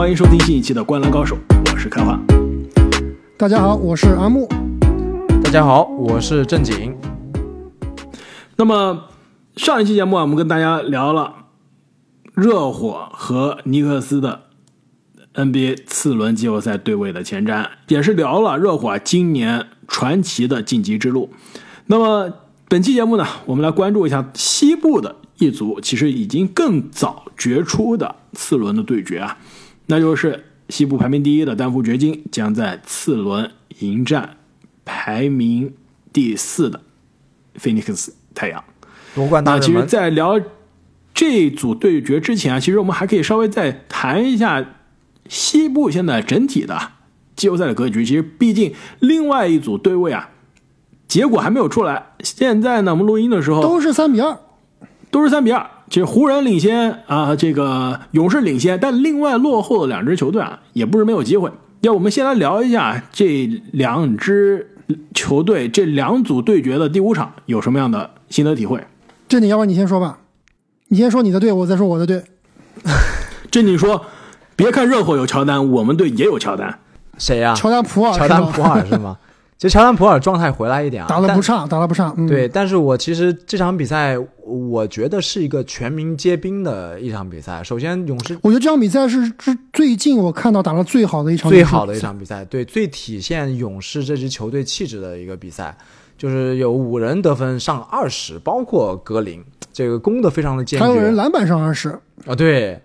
欢迎收听新一期的《灌篮高手》，我是开花。大家好，我是阿木。大家好，我是正经。那么上一期节目啊，我们跟大家聊了热火和尼克斯的 NBA 次轮季后赛对位的前瞻，也是聊了热火今年传奇的晋级之路。那么本期节目呢，我们来关注一下西部的一组，其实已经更早决出的次轮的对决啊，那就是西部排名第一的丹佛掘金将在次轮迎战排名第四的菲尼克斯太阳。夺冠那其实，在聊这组对决之前啊，其实我们还可以稍微再谈一下西部现在整体的季后赛的格局。其实，毕竟另外一组对位啊，结果还没有出来。现在呢，我们录音的时候都是三比二，都是三比二。其实湖人领先啊，这个勇士领先，但另外落后的两支球队啊，也不是没有机会。要我们先来聊一下这两支球队这两组对决的第五场有什么样的心得体会？这你要不然你先说吧，你先说你的队，我再说我的队。这你说，别看热火有乔丹，我们队也有乔丹。谁呀、乔丹普尔，乔丹普尔是吗？其实乔丹普尔状态回来一点啊，打得不差，打得不差。嗯，对，但是我其实这场比赛，我觉得是一个全民皆兵的一场比赛。首先，勇士我觉得这场比赛是是最近我看到打得最好的一场，最好的一。场比赛，对，最体现勇士这支球队气质的一个比赛，就是有五人得分上二十，包括格林，这个攻的非常的坚决。还有人篮板上二十，啊，对，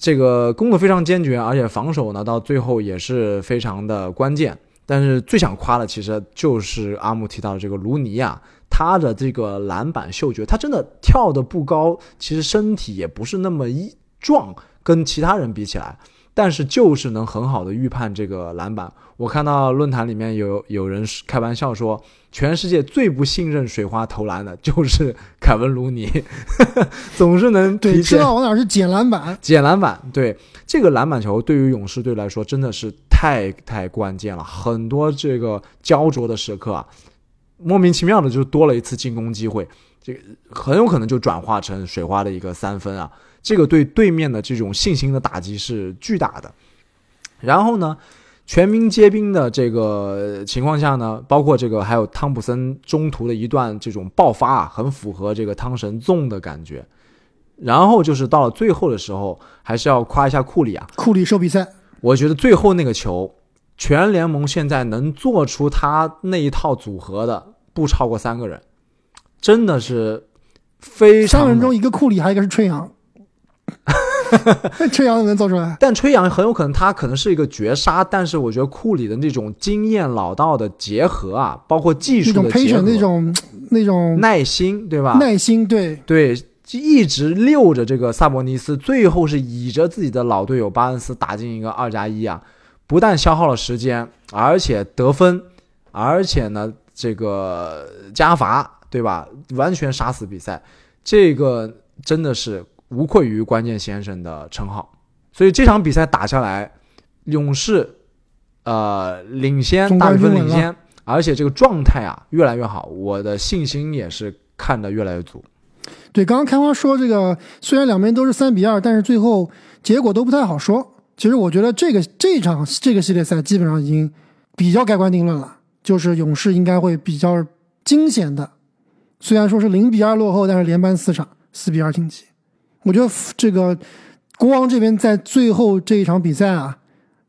这个攻的非常坚决，而且防守呢到最后也是非常的关键。但是最想夸的其实就是阿木提到的这个卢尼亚，他的这个篮板嗅觉，他真的跳的不高，其实身体也不是那么一壮，跟其他人比起来，但是就是能很好的预判这个篮板。我看到论坛里面有有人开玩笑说，全世界最不信任水花投篮的就是凯文卢尼，总是能对，知道往哪儿去捡篮板。捡篮板，对这个篮板球对于勇士队来说真的是太太关键了，很多这个焦灼的时刻啊，莫名其妙的就多了一次进攻机会，这个很有可能就转化成水花的一个三分啊，这个对对面的这种信心的打击是巨大的。然后呢，全民皆兵的这个情况下呢，包括这个还有汤普森中途的一段这种爆发啊，很符合这个汤神纵的感觉。然后就是到了最后的时候，还是要夸一下库里啊，库里收比赛，我觉得最后那个球，全联盟现在能做出他那一套组合的不超过三个人，真的是非常三个人中一个库里，还有一个是吹杨。吹杨能做出来？但吹杨很有可能他可能是一个绝杀，但是我觉得库里的那种经验老道的结合啊，包括技术的结 patient，合，那种那种耐心，对吧？耐心，对，对，就一直溜着这个萨博尼斯，最后是倚着自己的老队友巴恩斯打进一个二加一啊，不但消耗了时间，而且得分，而且呢这个加罚，对吧？完全杀死比赛，这个真的是无愧于关键先生的称号。所以这场比赛打下来，勇士呃领先大比分领先，而且这个状态啊越来越好，我的信心也是看得越来越足。对，刚刚开花说这个，虽然两边都是三比二，但是最后结果都不太好说。其实我觉得这个这场这个系列赛基本上已经比较盖棺定论了，就是勇士应该会比较惊险的。虽然说是零比二落后，但是连扳四场，四比二晋级。我觉得这个国王这边在最后这一场比赛啊，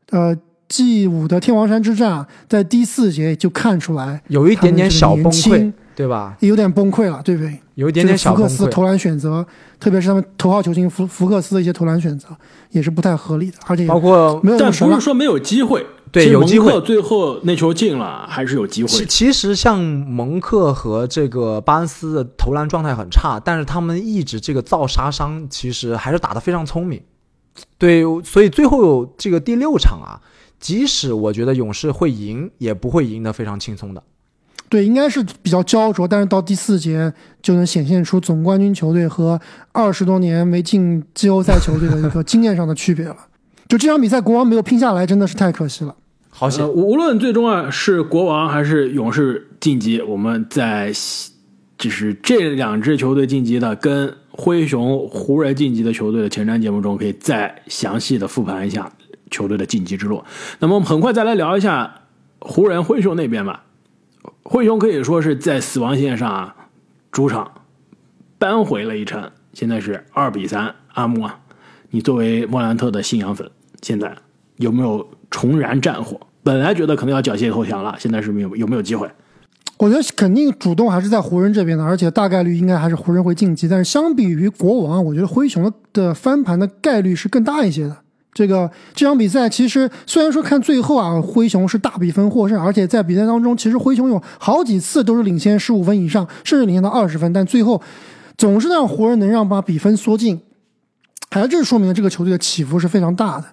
呃，G 五的天王山之战啊，在第四节就看出来有一点点小崩溃轻，对吧？有点崩溃了，对不对？有一点点小崩溃。福克斯投篮选择，特别是他们头号球星福福克斯的一些投篮选择，也是不太合理的，而且包括但。不是说没有机会，对有机会蒙克最后那球进了，还是有机其会。其实像蒙克和这个巴恩斯的投篮状态很差，但是他们一直这个造杀伤，其实还是打得非常聪明。对，所以最后这个第六场啊，即使我觉得勇士会赢，也不会赢得非常轻松的。对，应该是比较焦灼，但是到第四节就能显现出总冠军球队和二十多年没进季后赛球队的一个经验上的区别了。就这场比赛，国王没有拼下来，真的是太可惜了。好险呃，无论最终啊是国王还是勇士晋级，我们在就是这两支球队晋级的跟灰熊、湖人晋级的球队的前瞻节目中，可以再详细的复盘一下球队的晋级之路。那么我们很快再来聊一下湖人、灰熊那边吧。灰熊可以说是在死亡线上啊，主场扳回了一城，现在是二比三。阿木啊，你作为莫兰特的信仰粉，现在有没有重燃战火？本来觉得可能要缴械投降了，现在是没有有没有机会？我觉得肯定主动还是在湖人这边的，而且大概率应该还是湖人会晋级。但是相比于国王，我觉得灰熊的翻盘的概率是更大一些的。这个这场比赛其实虽然说看最后啊，灰熊是大比分获胜，而且在比赛当中，其实灰熊有好几次都是领先十五分以上，甚至领先到二十分，但最后总是让湖人能让把比分缩进。还是说明了这个球队的起伏是非常大的。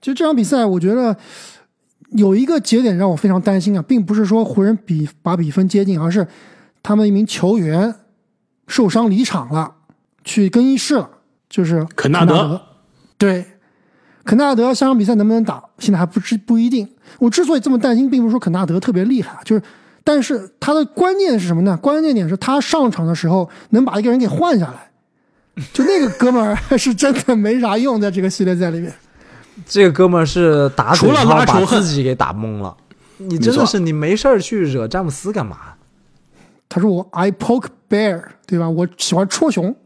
其实这场比赛，我觉得有一个节点让我非常担心啊，并不是说湖人比把比分接近，而是他们一名球员受伤离场了，去更衣室了，就是肯纳德。对。肯纳德下场比赛能不能打，现在还不知不一定。我之所以这么担心，并不是说肯纳德特别厉害，就是，但是他的关键是什么呢？关键点是他上场的时候能把一个人给换下来，就那个哥们儿是真的没啥用，在这个系列赛里面。这个哥们儿是打除了拉把自己给打懵了。你真的是你没事去惹詹姆斯干嘛？他说我 I poke bear，对吧？我喜欢戳熊，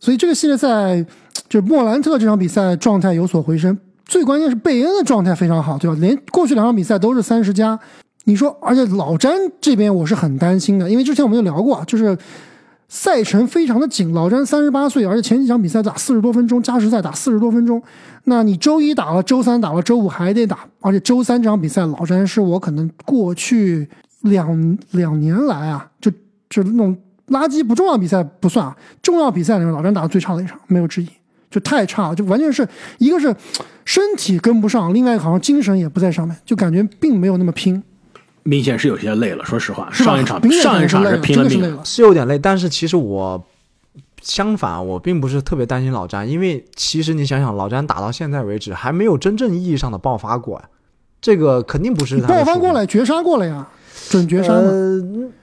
所以这个系列赛。就是莫兰特这场比赛状态有所回升，最关键是贝恩的状态非常好，对吧？连过去两场比赛都是三十加。你说，而且老詹这边我是很担心的，因为之前我们就聊过，就是赛程非常的紧。老詹三十八岁，而且前几场比赛打四十多分钟，加时赛打四十多分钟。那你周一打了，周三打了，周五还得打，而且周三这场比赛，老詹是我可能过去两两年来啊，就就那种垃圾不重要比赛不算啊，重要比赛里面老詹打的最差的一场，没有之一。就太差了，就完全是一个是身体跟不上，另外一个好像精神也不在上面，就感觉并没有那么拼。明显是有些累了，说实话，上一场上一场是拼了命了，是有点累。但是其实我相反，我并不是特别担心老詹，因为其实你想想，老詹打到现在为止还没有真正意义上的爆发过，这个肯定不是他爆发过来绝杀过了呀。准绝杀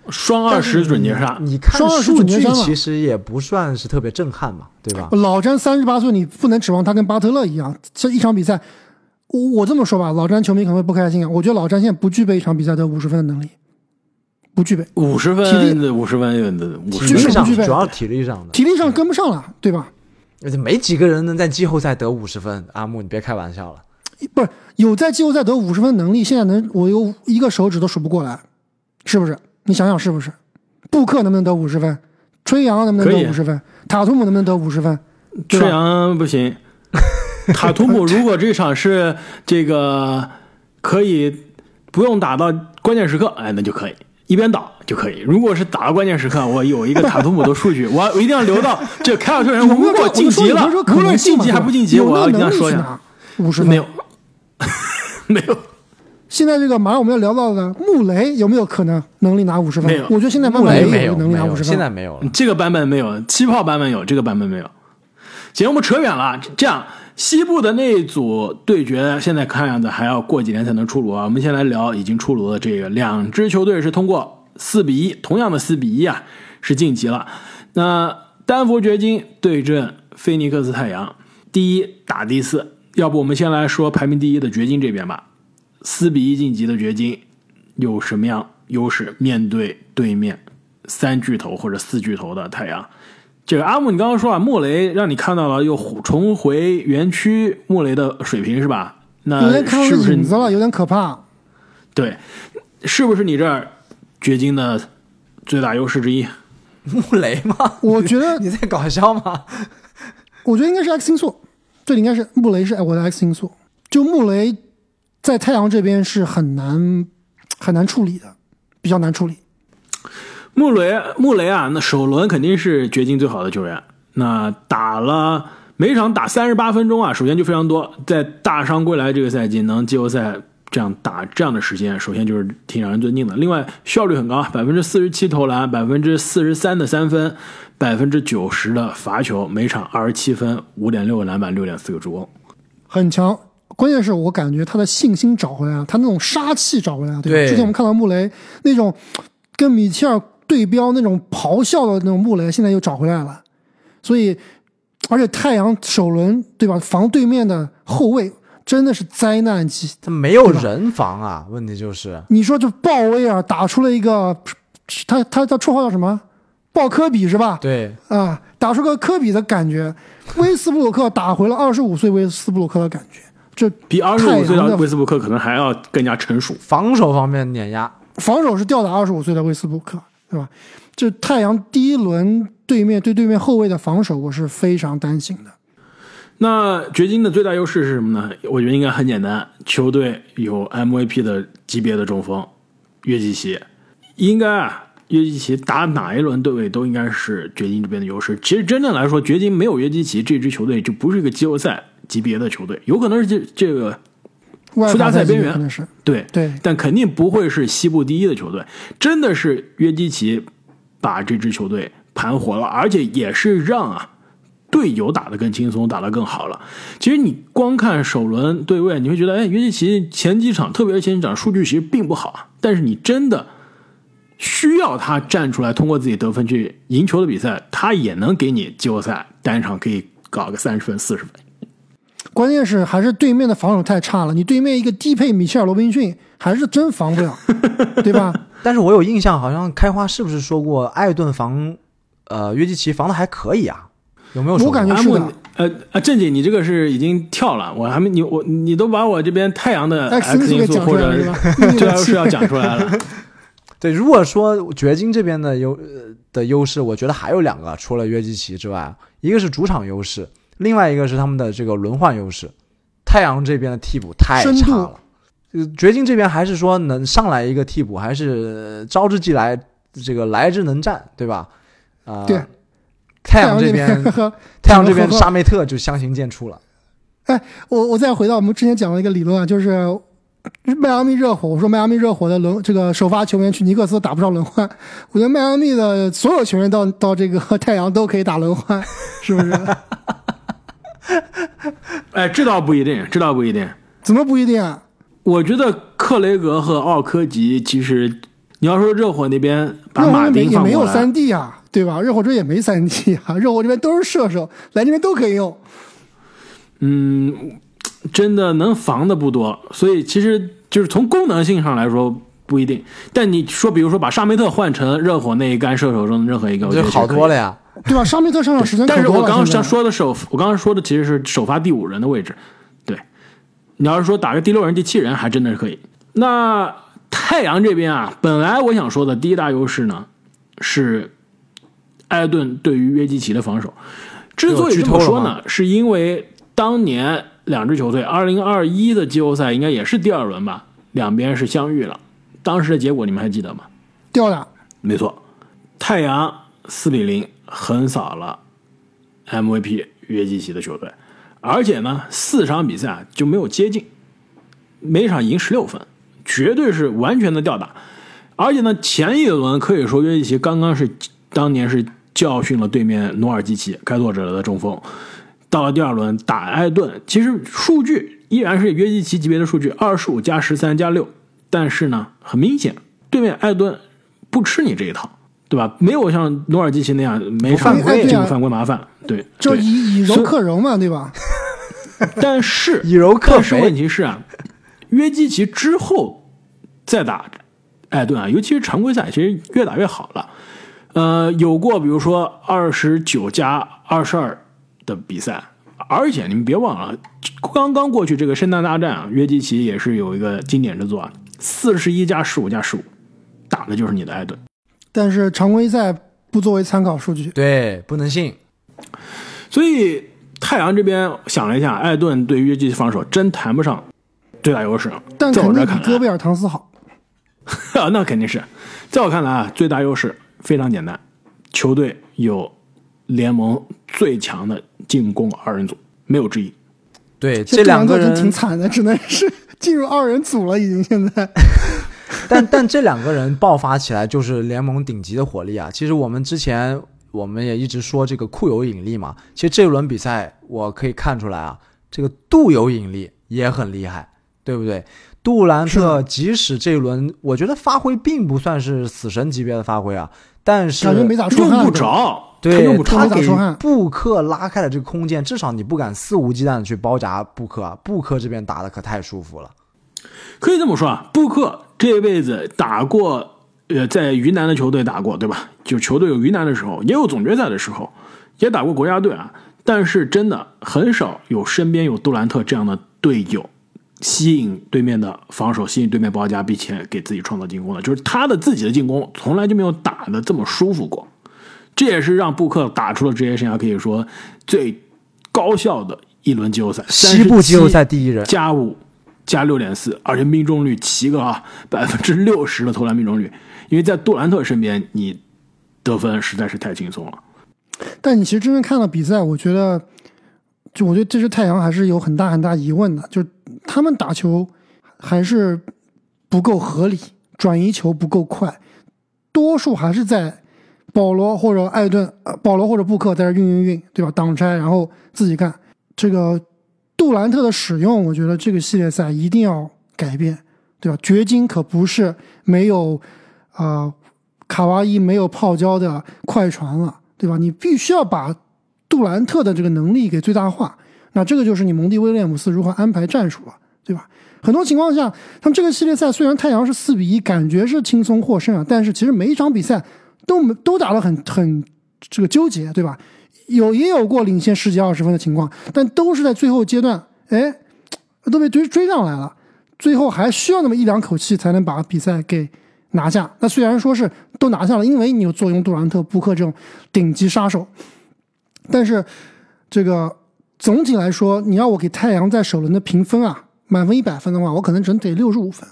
双二十准绝杀，你看数据其实也不算是特别震撼嘛，对吧？老詹三十八岁，你不能指望他跟巴特勒一样，这一场比赛，我我这么说吧，老詹球迷可能会不开心啊。我觉得老詹现在不具备一场比赛得五十分的能力，不具备五十分，体力五十分的，体力上主要体力上的，体力上跟不上了，对吧？而且没几个人能在季后赛得五十分，阿木，你别开玩笑了。不是有在季后赛得五十分能力，现在能我有一个手指都数不过来。是不是？你想想是不是？布克能不能得五十分？吹杨能不能得五十分？塔图姆能不能得五十分？吹杨不行。塔图姆如果这场是这个可以不用打到关键时刻，哎，那就可以一边倒就可以。如果是打到关键时刻，我有一个塔图姆的数据，我 我一定要留到 这凯尔特人如果晋级了，无论晋级还不晋级，我要一定要说一下。五十没有，没有。现在这个马上我们要聊到的穆雷有没有可能能力拿五十分？没有，我觉得现在穆雷没有能力拿五十分。现在没有了，这个版本没有，气泡版本有，这个版本没有。行，我们扯远了。这样，西部的那一组对决，现在看样子还要过几年才能出炉啊。我们先来聊已经出炉的这个两支球队是通过四比一，同样的四比一啊，是晋级了。那丹佛掘金对阵菲尼克斯太阳，第一打第四。要不我们先来说排名第一的掘金这边吧。四比一晋级的掘金有什么样优势？面对对面三巨头或者四巨头的太阳，这个阿木，你刚刚说啊，穆雷让你看到了又重回园区，穆雷的水平是吧？那是不是影子了？有点可怕。对，是不是你这儿掘金的最大优势之一？穆雷吗？我觉得 你在搞笑吗？我觉得应该是 X 因素，这里应该是穆雷是我的 X 因素，就穆雷。在太阳这边是很难很难处理的，比较难处理。穆雷穆雷啊，那首轮肯定是掘金最好的球员。那打了每场打三十八分钟啊，首先就非常多。在大伤归来这个赛季能季后赛这样打这样的时间，首先就是挺让人尊敬的。另外效率很高，百分之四十七投篮，百分之四十三的三分，百分之九十的罚球，每场二十七分，五点六个篮板，六点四个助攻，很强。关键是我感觉他的信心找回来了，他那种杀气找回来了。对，之前我们看到穆雷那种跟米切尔对标那种咆哮的那种穆雷，现在又找回来了。所以，而且太阳首轮对吧，防对面的后卫真的是灾难级。他没有人防啊，问题就是你说这鲍威尔打出了一个，他他他绰号叫什么？鲍科比是吧？对啊，打出个科比的感觉。威斯布鲁克打回了二十五岁威斯布鲁克的感觉。这比二十五岁的的威斯布鲁克可能还要更加成熟。防守方面碾压，防守是吊打二十五岁的威斯布鲁克，对吧？这太阳第一轮对面对对面后卫的防守，我是非常担心的。那掘金的最大优势是什么呢？我觉得应该很简单，球队有 MVP 的级别的中锋约基奇，应该啊，约基奇打哪一轮对位都应该是掘金这边的优势。其实真正来说，掘金没有约基奇这支球队就不是一个季后赛级别的球队，有可能是这这个附加赛边缘对对但肯定不会是西部第一的球队。真的是约基奇把这支球队盘活了，而且也是让啊队友打得更轻松，打得更好了。其实你光看首轮对位，你会觉得，哎，约基奇前几场，特别是前几场数据其实并不好啊。但是你真的需要他站出来，通过自己得分去赢球的比赛，他也能给你季后赛单场可以搞个三十分、四十分。关键是还是对面的防守太差了，你对面一个低配米切尔罗宾逊还是真防不了，对吧？但是我有印象，好像开花是不是说过艾顿防呃约基奇防的还可以啊？有没有说过？我感觉是的，呃呃，正经，你这个是已经跳了，我还没你我你都把我这边太阳的 X 因素或者讲出来了是这 要是要讲出来了。对，如果说掘金这边的优呃的优势，我觉得还有两个，除了约基奇之外，一个是主场优势，另外一个是他们的这个轮换优势。太阳这边的替补太差了，呃掘金这边还是说能上来一个替补，还是招之即来，这个来之能战，对吧？啊、对。太阳这边，和太阳这边和和沙梅特就相形见绌了。哎我我再回到我们之前讲的一个理论啊，就是迈阿密热火。我说迈阿密热火的轮这个首发球员去尼克斯打不上轮换，我觉得迈阿密的所有球员到到这个太阳都可以打轮换，是不是？哎，这倒不一定，这倒不一定。怎么不一定啊？我觉得克雷格和奥科吉其实，你要说热火那边把马热火这边也没有三 D 啊，对吧？热火这也没三 D 啊，热火这边都是射手，来这边都可以用。嗯，真的能防的不多，所以其实就是从功能性上来说不一定。但你说，比如说把沙梅特换成热火那一杆射手中的任何一个，我觉得。好多了呀。对吧？沙梅特上场时间但是。我刚刚想说的首，我刚刚说的其实是首发第五人的位置。对，你要是说打个第六人、第七人，还真的是可以。那太阳这边啊，本来我想说的第一大优势呢，是艾顿对于约基奇的防守。之所以这么说呢，是因为当年两支球队二零二一的季后赛应该也是第二轮吧，两边是相遇了。当时的结果你们还记得吗？吊打，没错，太阳四比零横扫了 MVP 约基奇的球队，而且呢，四场比赛就没有接近，每场赢十六分，绝对是完全的吊打。而且呢，前一轮可以说约基奇刚刚是当年是教训了对面努尔基奇开拓者的中锋，到了第二轮打艾顿，其实数据依然是约基奇级别的数据，二十五加十三加六，但是呢，很明显对面艾顿不吃你这一套。对吧？没有像努尔基奇那样没犯规进入犯规麻烦，对，就以以柔克柔嘛，对吧？但是以柔克但是问，题是啊，约基奇之后再打艾顿啊，尤其是常规赛，其实越打越好了。呃，有过比如说二十九加二十二的比赛，而且你们别忘了，刚刚过去这个圣诞大战啊，约基奇也是有一个经典之作啊，四十一加十五加十五，打的就是你的艾顿。但是常规赛不作为参考数据。对，不能信。所以太阳这边想了一下，艾顿对于约基奇防守真谈不上最大优势。但在我肯看比戈贝尔唐斯好。啊，那肯定是。在我看来啊，最大优势非常简单，球队有联盟最强的进攻二人组，没有之一。对，这这两个人挺惨的，只能是 进入二人组了，已经现在。但但这两个人爆发起来就是联盟顶级的火力啊！其实我们之前我们也一直说这个库有引力嘛，其实这一轮比赛我可以看出来啊，这个杜有引力也很厉害，对不对？杜兰特即使这一轮我觉得发挥并不算是死神级别的发挥啊，但是感觉没咋出用不。着，对他给布克拉开了这个空间，至少你不敢肆无忌惮的去包夹布克啊。布克这边打的可太舒服了。可以这么说啊，布克这辈子打过，呃，在云南的球队打过，对吧？就球队有云南的时候，也有总决赛的时候，也打过国家队啊。但是真的很少有身边有杜兰特这样的队友，吸引对面的防守，吸引对面包夹，并且给自己创造进攻的。就是他的自己的进攻从来就没有打的这么舒服过。这也是让布克打出了职业生涯可以说最高效的一轮季后赛，西部季后赛第一人，加五加六点四，而且命中率七个啊百分之六十的投篮命中率，因为在杜兰特身边，你得分实在是太轻松了。但你其实真正看了比赛，我觉得，就我觉得这支太阳还是有很大很大疑问的，就是他们打球还是不够合理，转移球不够快，多数还是在保罗或者艾顿、呃保罗或者布克在这运运运，对吧？挡拆然后自己干。这个杜兰特的使用，我觉得这个系列赛一定要改变，对吧？掘金可不是没有啊、呃卡哇伊没有泡椒的快船了，对吧？你必须要把杜兰特的这个能力给最大化。那这个就是你蒙蒂威廉姆斯如何安排战术了，对吧？很多情况下，他们这个系列赛虽然太阳是四比一，感觉是轻松获胜啊，但是其实每一场比赛都没都打得很很这个纠结，对吧？有也有过领先十几二十分的情况，但都是在最后阶段，哎，都被追追上来了，最后还需要那么一两口气才能把比赛给拿下。那虽然说是都拿下了，因为你有坐拥杜兰特、布克这种顶级杀手，但是这个总体来说，你要我给太阳在首轮的评分啊，满分一百分的话，我可能只能给六十五分。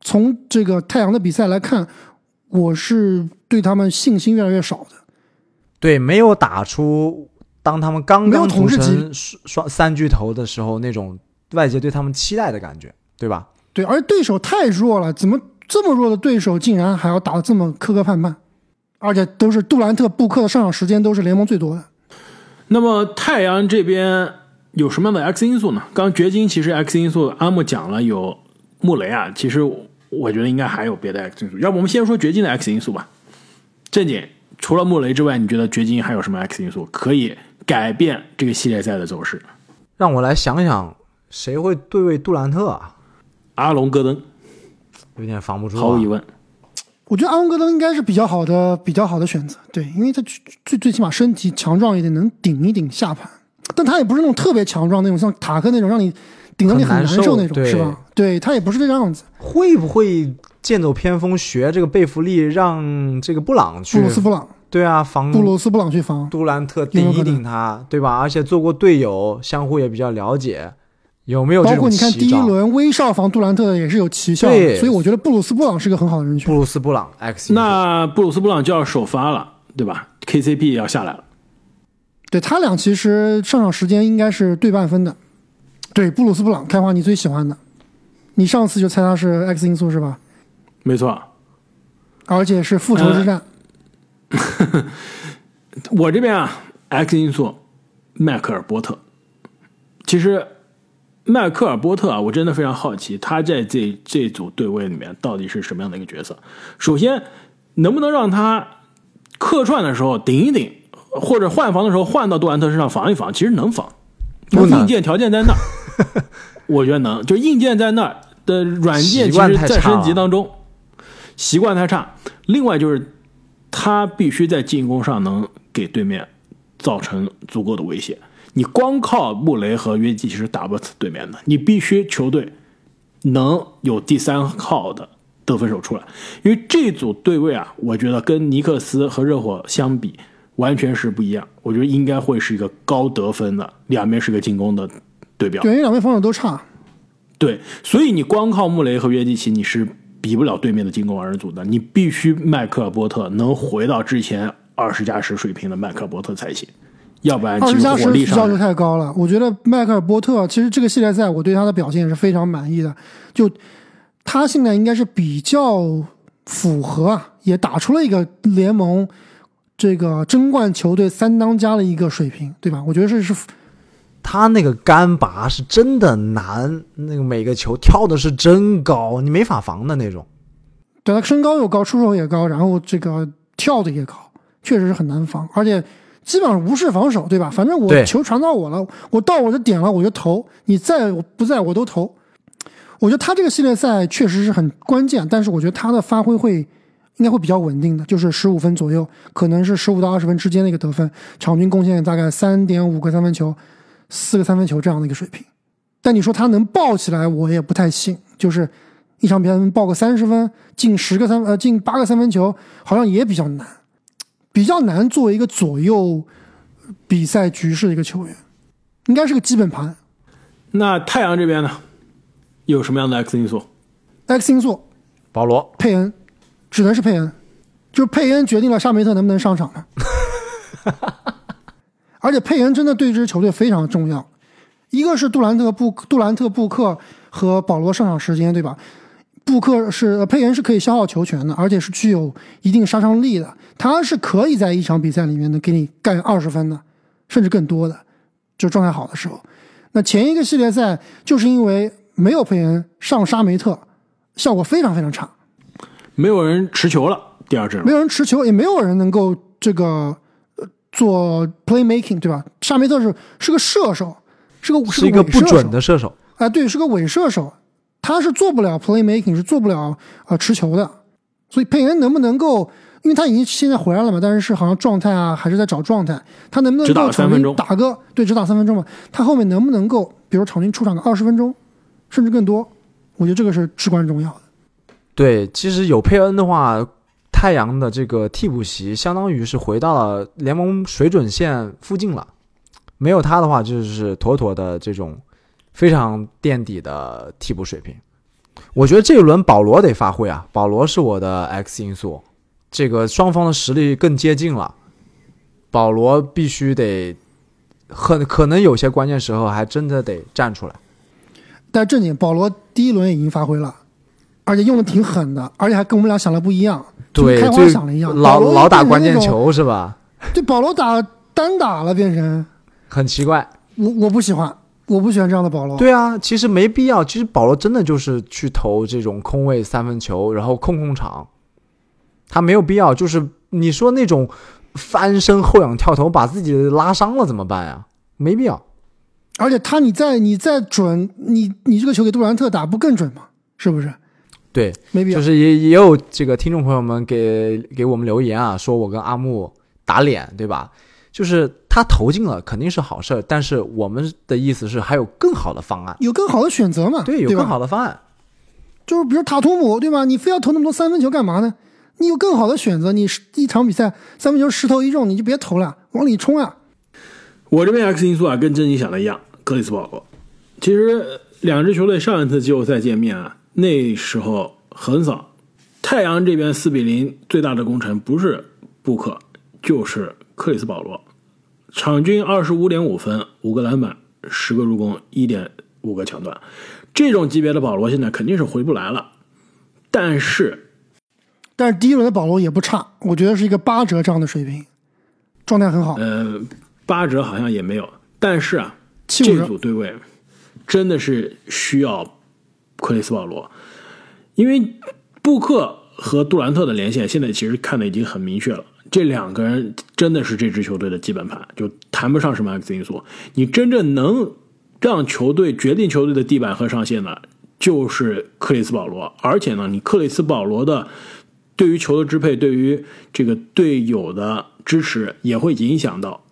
从这个太阳的比赛来看，我是对他们信心越来越少的。对，没有打出当他们刚没有刚组统治级成双三巨头的时候那种外界对他们期待的感觉，对吧？对，而对手太弱了，怎么这么弱的对手竟然还要打得这么磕磕绊绊？而且都是杜兰特、布克的上场时间都是联盟最多的。那么太阳这边有什么样的 X 因素呢？刚刚掘金其实 X 因素阿木讲了有穆雷啊，其实我觉得应该还有别的 X 因素。要不我们先说掘金的 X 因素吧。正经，除了穆雷之外，你觉得掘金还有什么 X 因素可以改变这个系列赛的走势？让我来想想，谁会对位杜兰特啊？阿隆戈登，有点防不住、啊。毫无疑问。我觉得阿隆戈登应该是比较好的、比较好的选择，对，因为他最最最起码身体强壮一点，能顶一顶下盘，但他也不是那种特别强壮那种，像塔克那种让你顶得你很难受受那种，是吧？对他也不是这样子。会不会剑走偏锋学这个贝弗利，让这个布朗去？布鲁斯布朗，对啊，防布鲁斯布朗去防，杜兰特顶一顶他，对吧？而且做过队友，相互也比较了解，有没有这种包括你看第一轮威少防杜兰特的也是有奇效的，对所以我觉得布鲁斯布朗是个很好的人选布。鲁斯布朗 X 那布鲁斯布朗就要首发了，对吧？KCP 也要下来了。对他俩其实上场时间应该是对半分的。对，布鲁斯布朗，开花你最喜欢的，你上次就猜他是 X 因素是吧？没错，而且是复仇之战。我这边啊，X 因素，迈克尔波特。其实，迈克尔波特啊，我真的非常好奇，他在这这组对位里面到底是什么样的一个角色。首先，能不能让他客串的时候顶一顶，或者换防的时候换到杜兰特身上防一防？其实能防，不能硬件条件在那儿，我觉得能。就硬件在那儿的软件，其实在升级当中，习惯太差。另外就是他必须在进攻上能给对面造成足够的威胁。你光靠穆雷和约基奇是打不死对面的，你必须球队能有第三号的得分手出来。因为这组对位啊，我觉得跟尼克斯和热火相比，完全是不一样。我觉得应该会是一个高得分的，两边是个进攻的对标。对，因为两边防守都差。对，所以你光靠穆雷和约基奇，你是比不了对面的进攻二人组的。你必须麦克尔波特能回到之前二十加十水平的麦克尔波特才行，要不然二十加其实火十要求力上太高了。我觉得迈克尔波特其实这个系列赛我对他的表现也是非常满意的，就他现在应该是比较符合啊，也打出了一个联盟这个争冠球队三当家的一个水平，对吧？我觉得这是他那个干拔是真的难，那个每个球跳的是真高，你没法防的那种。对他身高又高，出手也高，然后这个跳的也高，确实是很难防。而且基本上无视防守，对吧？反正我球传到我了，我到我的点了，我就投。你在我不在我都投。我觉得他这个系列赛确实是很关键，但是我觉得他的发挥会应该会比较稳定的，就是十五分左右，可能是十五到二十分之间的一个得分，场均贡献大概三点五个三分球，四个三分球这样的一个水平。但你说他能爆起来，我也不太信。就是一场比赛能爆个三十分，进十个三呃进八个三分球，好像也比较难，比较难作为一个左右比赛局势的一个球员，应该是个基本盘。那太阳这边呢，有什么样的 X 因素？X 因素，保罗佩恩，只能是佩恩，就是佩恩决定了沙梅特能不能上场嘛。而且佩恩真的对这支球队非常重要，一个是杜兰特布杜兰特布克和保罗上场时间，对吧？布克是呃佩恩是可以消耗球权的，而且是具有一定杀伤力的，他是可以在一场比赛里面能给你干二十分的，甚至更多的，就状态好的时候。那前一个系列赛就是因为没有佩恩上沙梅特，效果非常非常差，没有人持球了，第二阵容没有人持球，也没有人能够这个呃做 playmaking，对吧？沙梅特是是个射手，是个是一个不准的射手，啊，对，是个伪射手，他是做不了 playmaking，是做不了呃持球的。所以佩恩能不能够，因为他已经现在回来了嘛，但是是好像状态啊还是在找状态，他能不能够场均了三分钟打个对只打三分钟嘛？他后面能不能够，比如场均出场个二十分钟，甚至更多？我觉得这个是至关重要的。对，其实有佩恩的话，太阳的这个替补席相当于是回到了联盟水准线附近了。没有他的话，就是妥妥的这种非常垫底的替补水平。我觉得这一轮保罗得发挥啊，保罗是我的 X 因素。这个双方的实力更接近了，保罗必须得很可能有些关键时候还真的得站出来。但正经，保罗第一轮已经发挥了，而且用的挺狠的，而且还跟我们俩想的不一样，对，开花就想的一样。老老打关键球是吧？对，保罗打单打了，变成 很奇怪。我我不喜欢，我不喜欢这样的保罗。对啊，其实没必要。其实保罗真的就是去投这种空位三分球，然后控控场，他没有必要。就是你说那种翻身后仰跳投把自己拉伤了怎么办呀？没必要。而且他你再你再准，你你这个球给杜兰特打不更准吗？是不是？对，没必要。就是也也有这个听众朋友们给给我们留言啊，说我跟阿木打脸，对吧？就是他投进了肯定是好事儿，但是我们的意思是还有更好的方案，有更好的选择嘛？对，有更好的方案。就是比如塔图姆，对吧？你非要投那么多三分球干嘛呢？你有更好的选择，你是一场比赛三分球十投一中，你就别投了，往里冲啊！我这边 X 因素啊，跟珍妮想的一样，克里斯保罗。其实两支球队上一次季后赛见面啊，那时候横扫太阳这边四比零，最大的功臣不是布克，就是克里斯保罗，场均二十五点五分，五个篮板，十个助攻，一点五个抢断。这种级别的保罗现在肯定是回不来了，但是但是第一轮的保罗也不差，我觉得是一个八折这样的水平，状态很好。呃，八折好像也没有，但是啊，这组对位真的是需要克里斯保罗，因为布克和杜兰特的连线现在其实看的已经很明确了，这两个人真的是这支球队的基本盘，就谈不上什么 X 因素。你真正能让球队决定球队的地板和上限的，就是克里斯保罗，而且呢，你克里斯保罗的对于球的支配，对于这个队友的支持，也会影响到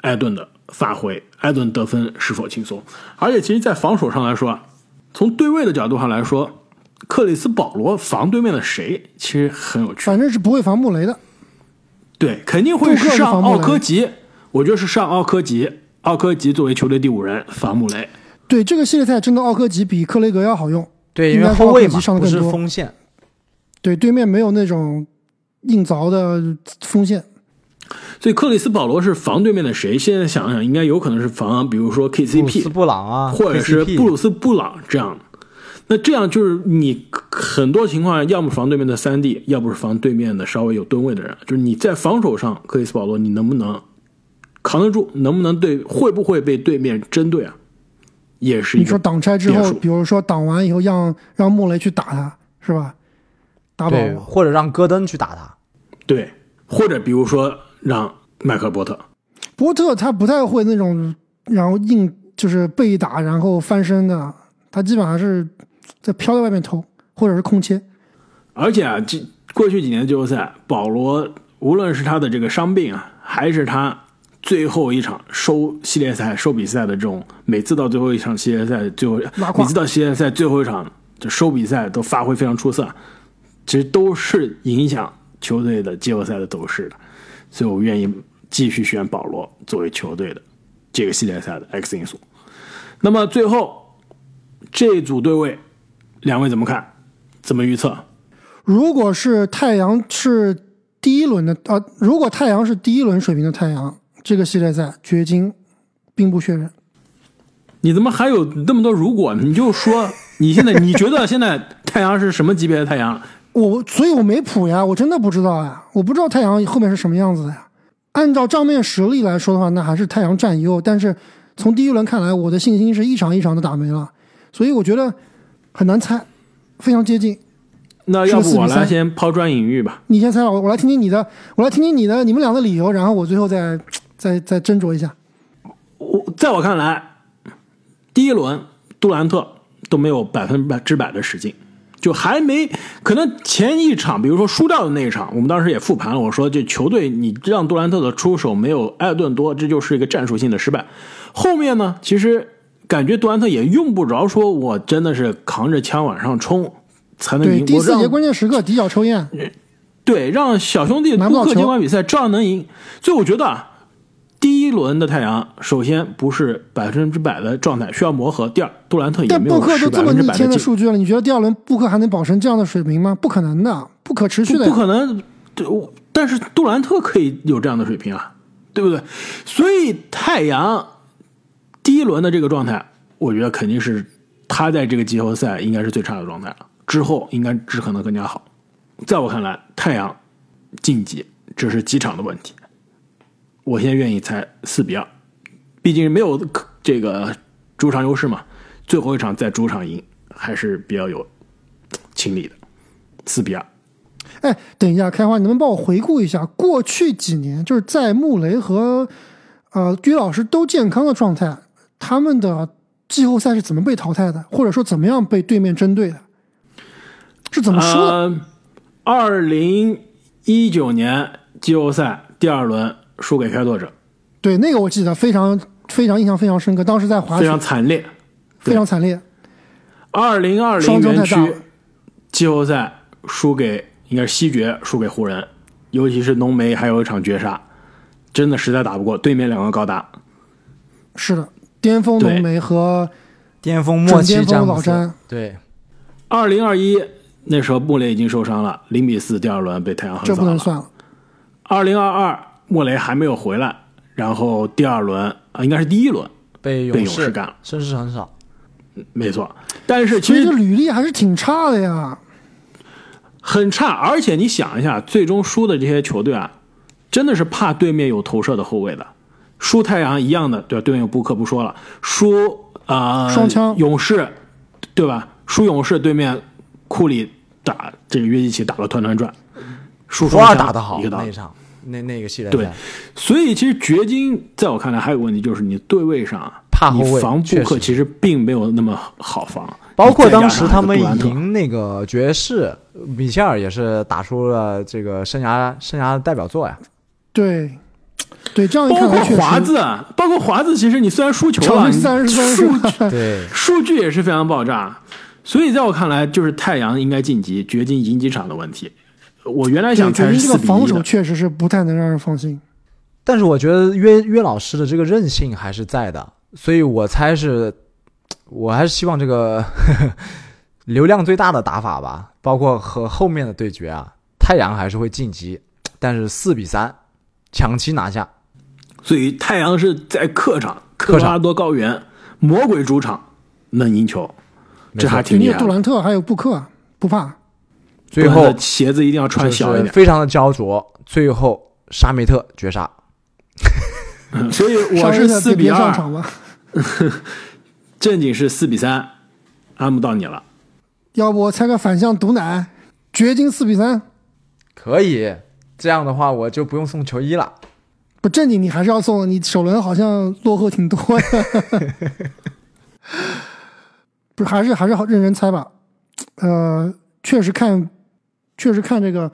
艾顿的发挥，艾顿得分是否轻松。而且，其实，在防守上来说啊，从对位的角度上来说，克里斯保罗防对面的谁，其实很有趣。反正是不会防穆雷的。对，肯定会是上奥科吉，我觉得是上奥科吉。奥科吉作为球队第五人防穆雷，对这个系列赛，真的奥科吉比克雷格要好用。对，因为后卫嘛不是锋线。对，对面没有那种硬凿的锋线。所以克里斯保罗是防对面的谁？现在想想，应该有可能是防，比如说布鲁斯 KCP，布朗啊，或者是布鲁斯布朗这样。那这样就是你很多情况下，要么防对面的三 D，要不是防对面的稍微有吨位的人。就是你在防守上，克里斯保罗你能不能扛得住？能不能对会不会被对面针对啊？也是一你说个挡拆之后，比如说挡完以后让让穆雷去打他，是吧？打保对，罗。或者让戈登去打他。对，或者比如说让麦克尔波特。波特他不太会那种，然后硬就是被打然后翻身的，他基本上是在飘在外面投，或者是空切。而且啊，这过去几年的季后赛，保罗无论是他的这个伤病啊，还是他最后一场收系列赛、收比赛的这种，每次到最后一场系列赛最后，每次到系列赛最后一场就收比赛都发挥非常出色，其实都是影响球队的季后赛的走势的。所以我愿意继续选保罗作为球队的这个系列赛的 X 因素。那么最后这组对位，两位怎么看？怎么预测？如果是太阳是第一轮的啊，如果太阳是第一轮水平的太阳，这个系列赛掘金并不血刃。你怎么还有那么多如果？你就说你现在你觉得现在太阳是什么级别的太阳？我所以我没谱呀，我真的不知道呀，我不知道太阳后面是什么样子的呀。按照账面实力来说的话，那还是太阳占优，但是从第一轮看来，我的信心是一场一场的打没了，所以我觉得很难猜，非常接近。那要不我是4比3来先抛砖引玉吧。你先猜吧，我我来听听你的，我来听听你的，你们俩的理由，然后我最后再再再斟酌一下。我在我看来，第一轮杜兰特都没有百分百之百的使劲，就还没可能前一场，比如说输掉的那一场，我们当时也复盘了，我说这球队你让杜兰特的出手没有艾尔顿多，这就是一个战术性的失败。后面呢，其实感觉杜兰特也用不着说我真的是扛着枪往上冲才能，赢，第四节关键时刻底角抽烟，对，让小兄弟布克拿不到球尽管比赛照样能赢。所以我觉得啊，第一轮的太阳首先不是百分之百的状态，需要磨合。第二，杜兰特也但没有这么逆天百的，的数据了，你觉得第二轮布克还能保持这样的水平吗？不可能的，不可持续的呀。不可能。对，我但是杜兰特可以有这样的水平啊，对不对？所以太阳第一轮的这个状态，我觉得肯定是他在这个季后赛应该是最差的状态了，之后应该只可能更加好。在我看来，太阳晋级只是几场的问题。我现在愿意猜四比二，毕竟没有这个主场优势嘛。最后一场在主场赢还是比较有情理的，四比二。哎，等一下，开花，你能不能帮我回顾一下过去几年，就是在穆雷和呃于老师都健康的状态，他们的季后赛是怎么被淘汰的，或者说怎么样被对面针对的？是怎么输的？呃，二零一九年季后赛第二轮输给开拓者，对，那个我记得非常非常印象非常深刻，当时在滑非常惨烈。非常惨烈。二零二零园双区季后赛输给应该是西决，输给湖人，尤其是浓眉还有一场绝杀，真的实在打不过对面两个高达。是的，巅峰浓眉和巅峰末期詹姆斯峰老詹，对，二零二一那时候穆雷已经受伤了，零比四第二轮被太阳横这扫了。不能算了。二零二二穆雷还没有回来，然后第二轮啊应该是第一轮，被被勇士勇士干了声势很少。没错。但是其实这履历还是挺差的呀。很差，而且你想一下，最终输的这些球队啊，真的是怕对面有投射的后卫的。输太阳一样的，对吧？对面有布克不说了，输啊、呃双枪勇士，对吧？输勇士对面库里打这个约基奇打了团团转，输双枪打得好一个。那一场，那那个系列对，所以其实掘金在我看来还有个问题，就是你对位上啊，怕后卫你防布克其实并没有那么好防，包括当时他们赢那个爵士，米切尔也是打出了这个生涯生涯代表作呀。对，对，这样一包括华子，啊，包括华子，其实你虽然输球了？对，数据也是非常爆炸，所以在我看来，就是太阳应该晋级，掘金赢几场的问题。我原来想对，猜是掘金这个防守确实是不太能让人放心。但是我觉得约约老师的这个韧性还是在的，所以我猜是，我还是希望这个 流量最大的打法吧，包括和后面的对决啊，太阳还是会晋级，但是四比三抢七拿下。所以太阳是在客场科客场罗拉多高原魔鬼主场能赢球，这还挺厉害杜。兰特还有布克，不怕。最后鞋子一定要穿小一点。非常的焦灼，最后沙梅特绝杀。嗯 所以我是四比二，正经是四比三。安不到你了，要不我猜个反向毒奶，掘金四比三，可以，这样的话我就不用送球衣了。不不正经你还是要送，你首轮好像落后挺多的。不是，还是还是好认真猜吧。呃，确实看，确实看这个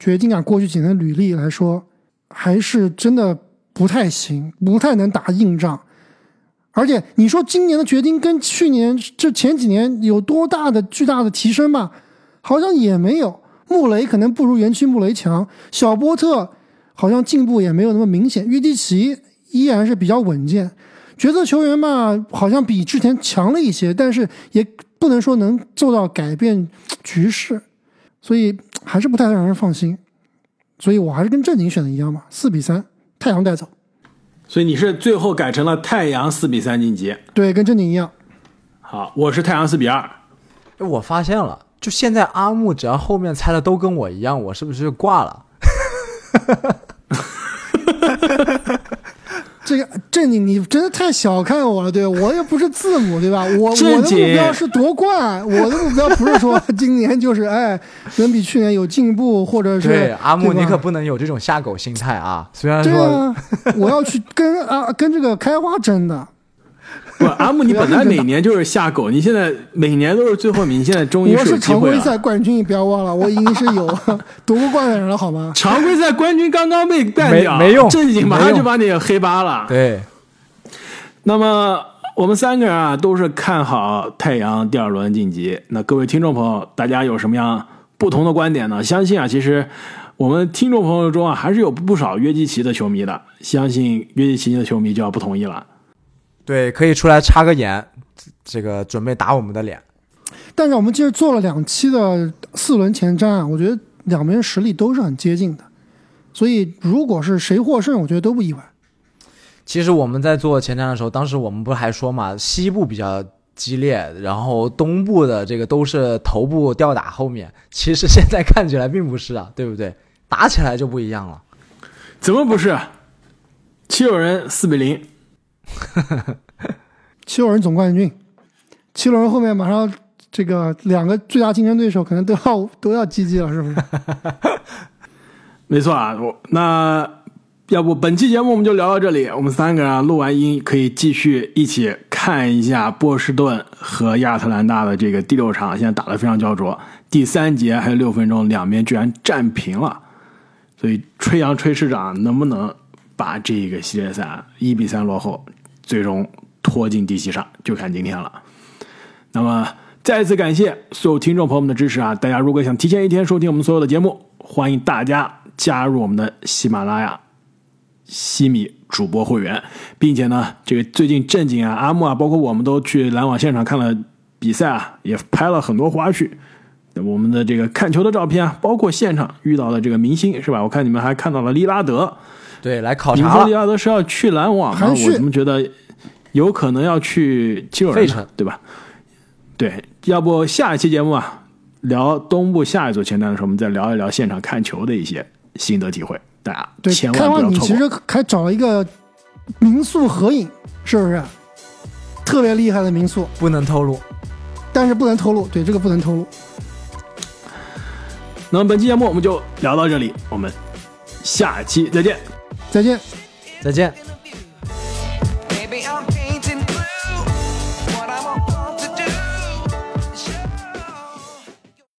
掘金啊，过去几年履历来说，还是真的不太行，不太能打硬仗。而且你说今年的掘金跟去年这前几年有多大的巨大的提升吧？好像也没有。穆雷可能不如园区穆雷强，小波特好像进步也没有那么明显，约基奇依然是比较稳健。角色球员嘛，好像比之前强了一些，但是也不能说能做到改变局势，所以还是不太让人放心。所以我还是跟正经选的一样嘛，四比三，太阳带走。所以你是最后改成了太阳四比三晋级。对，跟正经一样。好，我是太阳四比二。我发现了，就现在阿木只要后面猜的都跟我一样，我是不是就挂了？这个这你，你真的太小看我了，对我也不是字母，对吧？我我的目标是夺冠，我的目标不是说今年就是哎能比去年有进步，或者是对，阿木，你可不能有这种下狗心态啊！虽然对说啊，我要去跟啊跟这个开花争的。不，阿木，你本来每年就是下狗，你现在每年都是最后名，你现在终于有我是常。规赛冠军，你不要忘了，我已经是有 夺过冠的人了，好吗？常规赛冠军刚刚被干掉，没没用正经马上就把你黑八了。对，那么我们三个人啊，都是看好太阳第二轮晋级。那各位听众朋友，大家有什么样不同的观点呢？相信啊，其实我们听众朋友中啊，还是有不少约基奇的球迷的。相信约基奇的球迷就要不同意了。对，可以出来插个眼，这个准备打我们的脸。但是我们其实做了两期的四轮前瞻啊，我觉得两边实力都是很接近的，所以如果是谁获胜，我觉得都不意外。其实我们在做前瞻的时候，当时我们不是还说嘛，西部比较激烈，然后东部的这个都是头部吊打后面。其实现在看起来并不是啊，对不对？打起来就不一样了。怎么不是？七六人四比零，七六人总冠军，七六人后面马上这个两个最大竞争对手可能都要都要 GG 了，是不是？没错啊。我那要不本期节目我们就聊到这里。我们三个人啊录完音可以继续一起看一下波士顿和亚特兰大的这个第六场，现在打得非常焦灼。第三节还有六分钟，两边居然战平了。所以吹杨吹市长能不能把这个系列赛一比三落后，最终拖进第七场，就看今天了。那么再次感谢所有听众朋友们的支持啊！大家如果想提前一天收听我们所有的节目，欢迎大家加入我们的喜马拉雅西米主播会员，并且呢，这个最近正经啊、阿木啊，包括我们都去篮网现场看了比赛啊，也拍了很多花絮。我们的这个看球的照片啊，包括现场遇到的这个明星是吧？我看你们还看到了利拉德，对，来考察你们说利察了。拉德是要去篮网吗？我怎么觉得有可能要去七六人呢费城，对吧？对，要不下一期节目啊，聊东部下一组前瞻的时候，我们再聊一聊现场看球的一些心得体会，大家对，千开完你万不要错过。其实还找了一个民宿合影，是不是？特别厉害的民宿，不能透露。但是不能透露，对这个不能透露。那么本期节目我们就聊到这里，我们下期再见。再见。再见。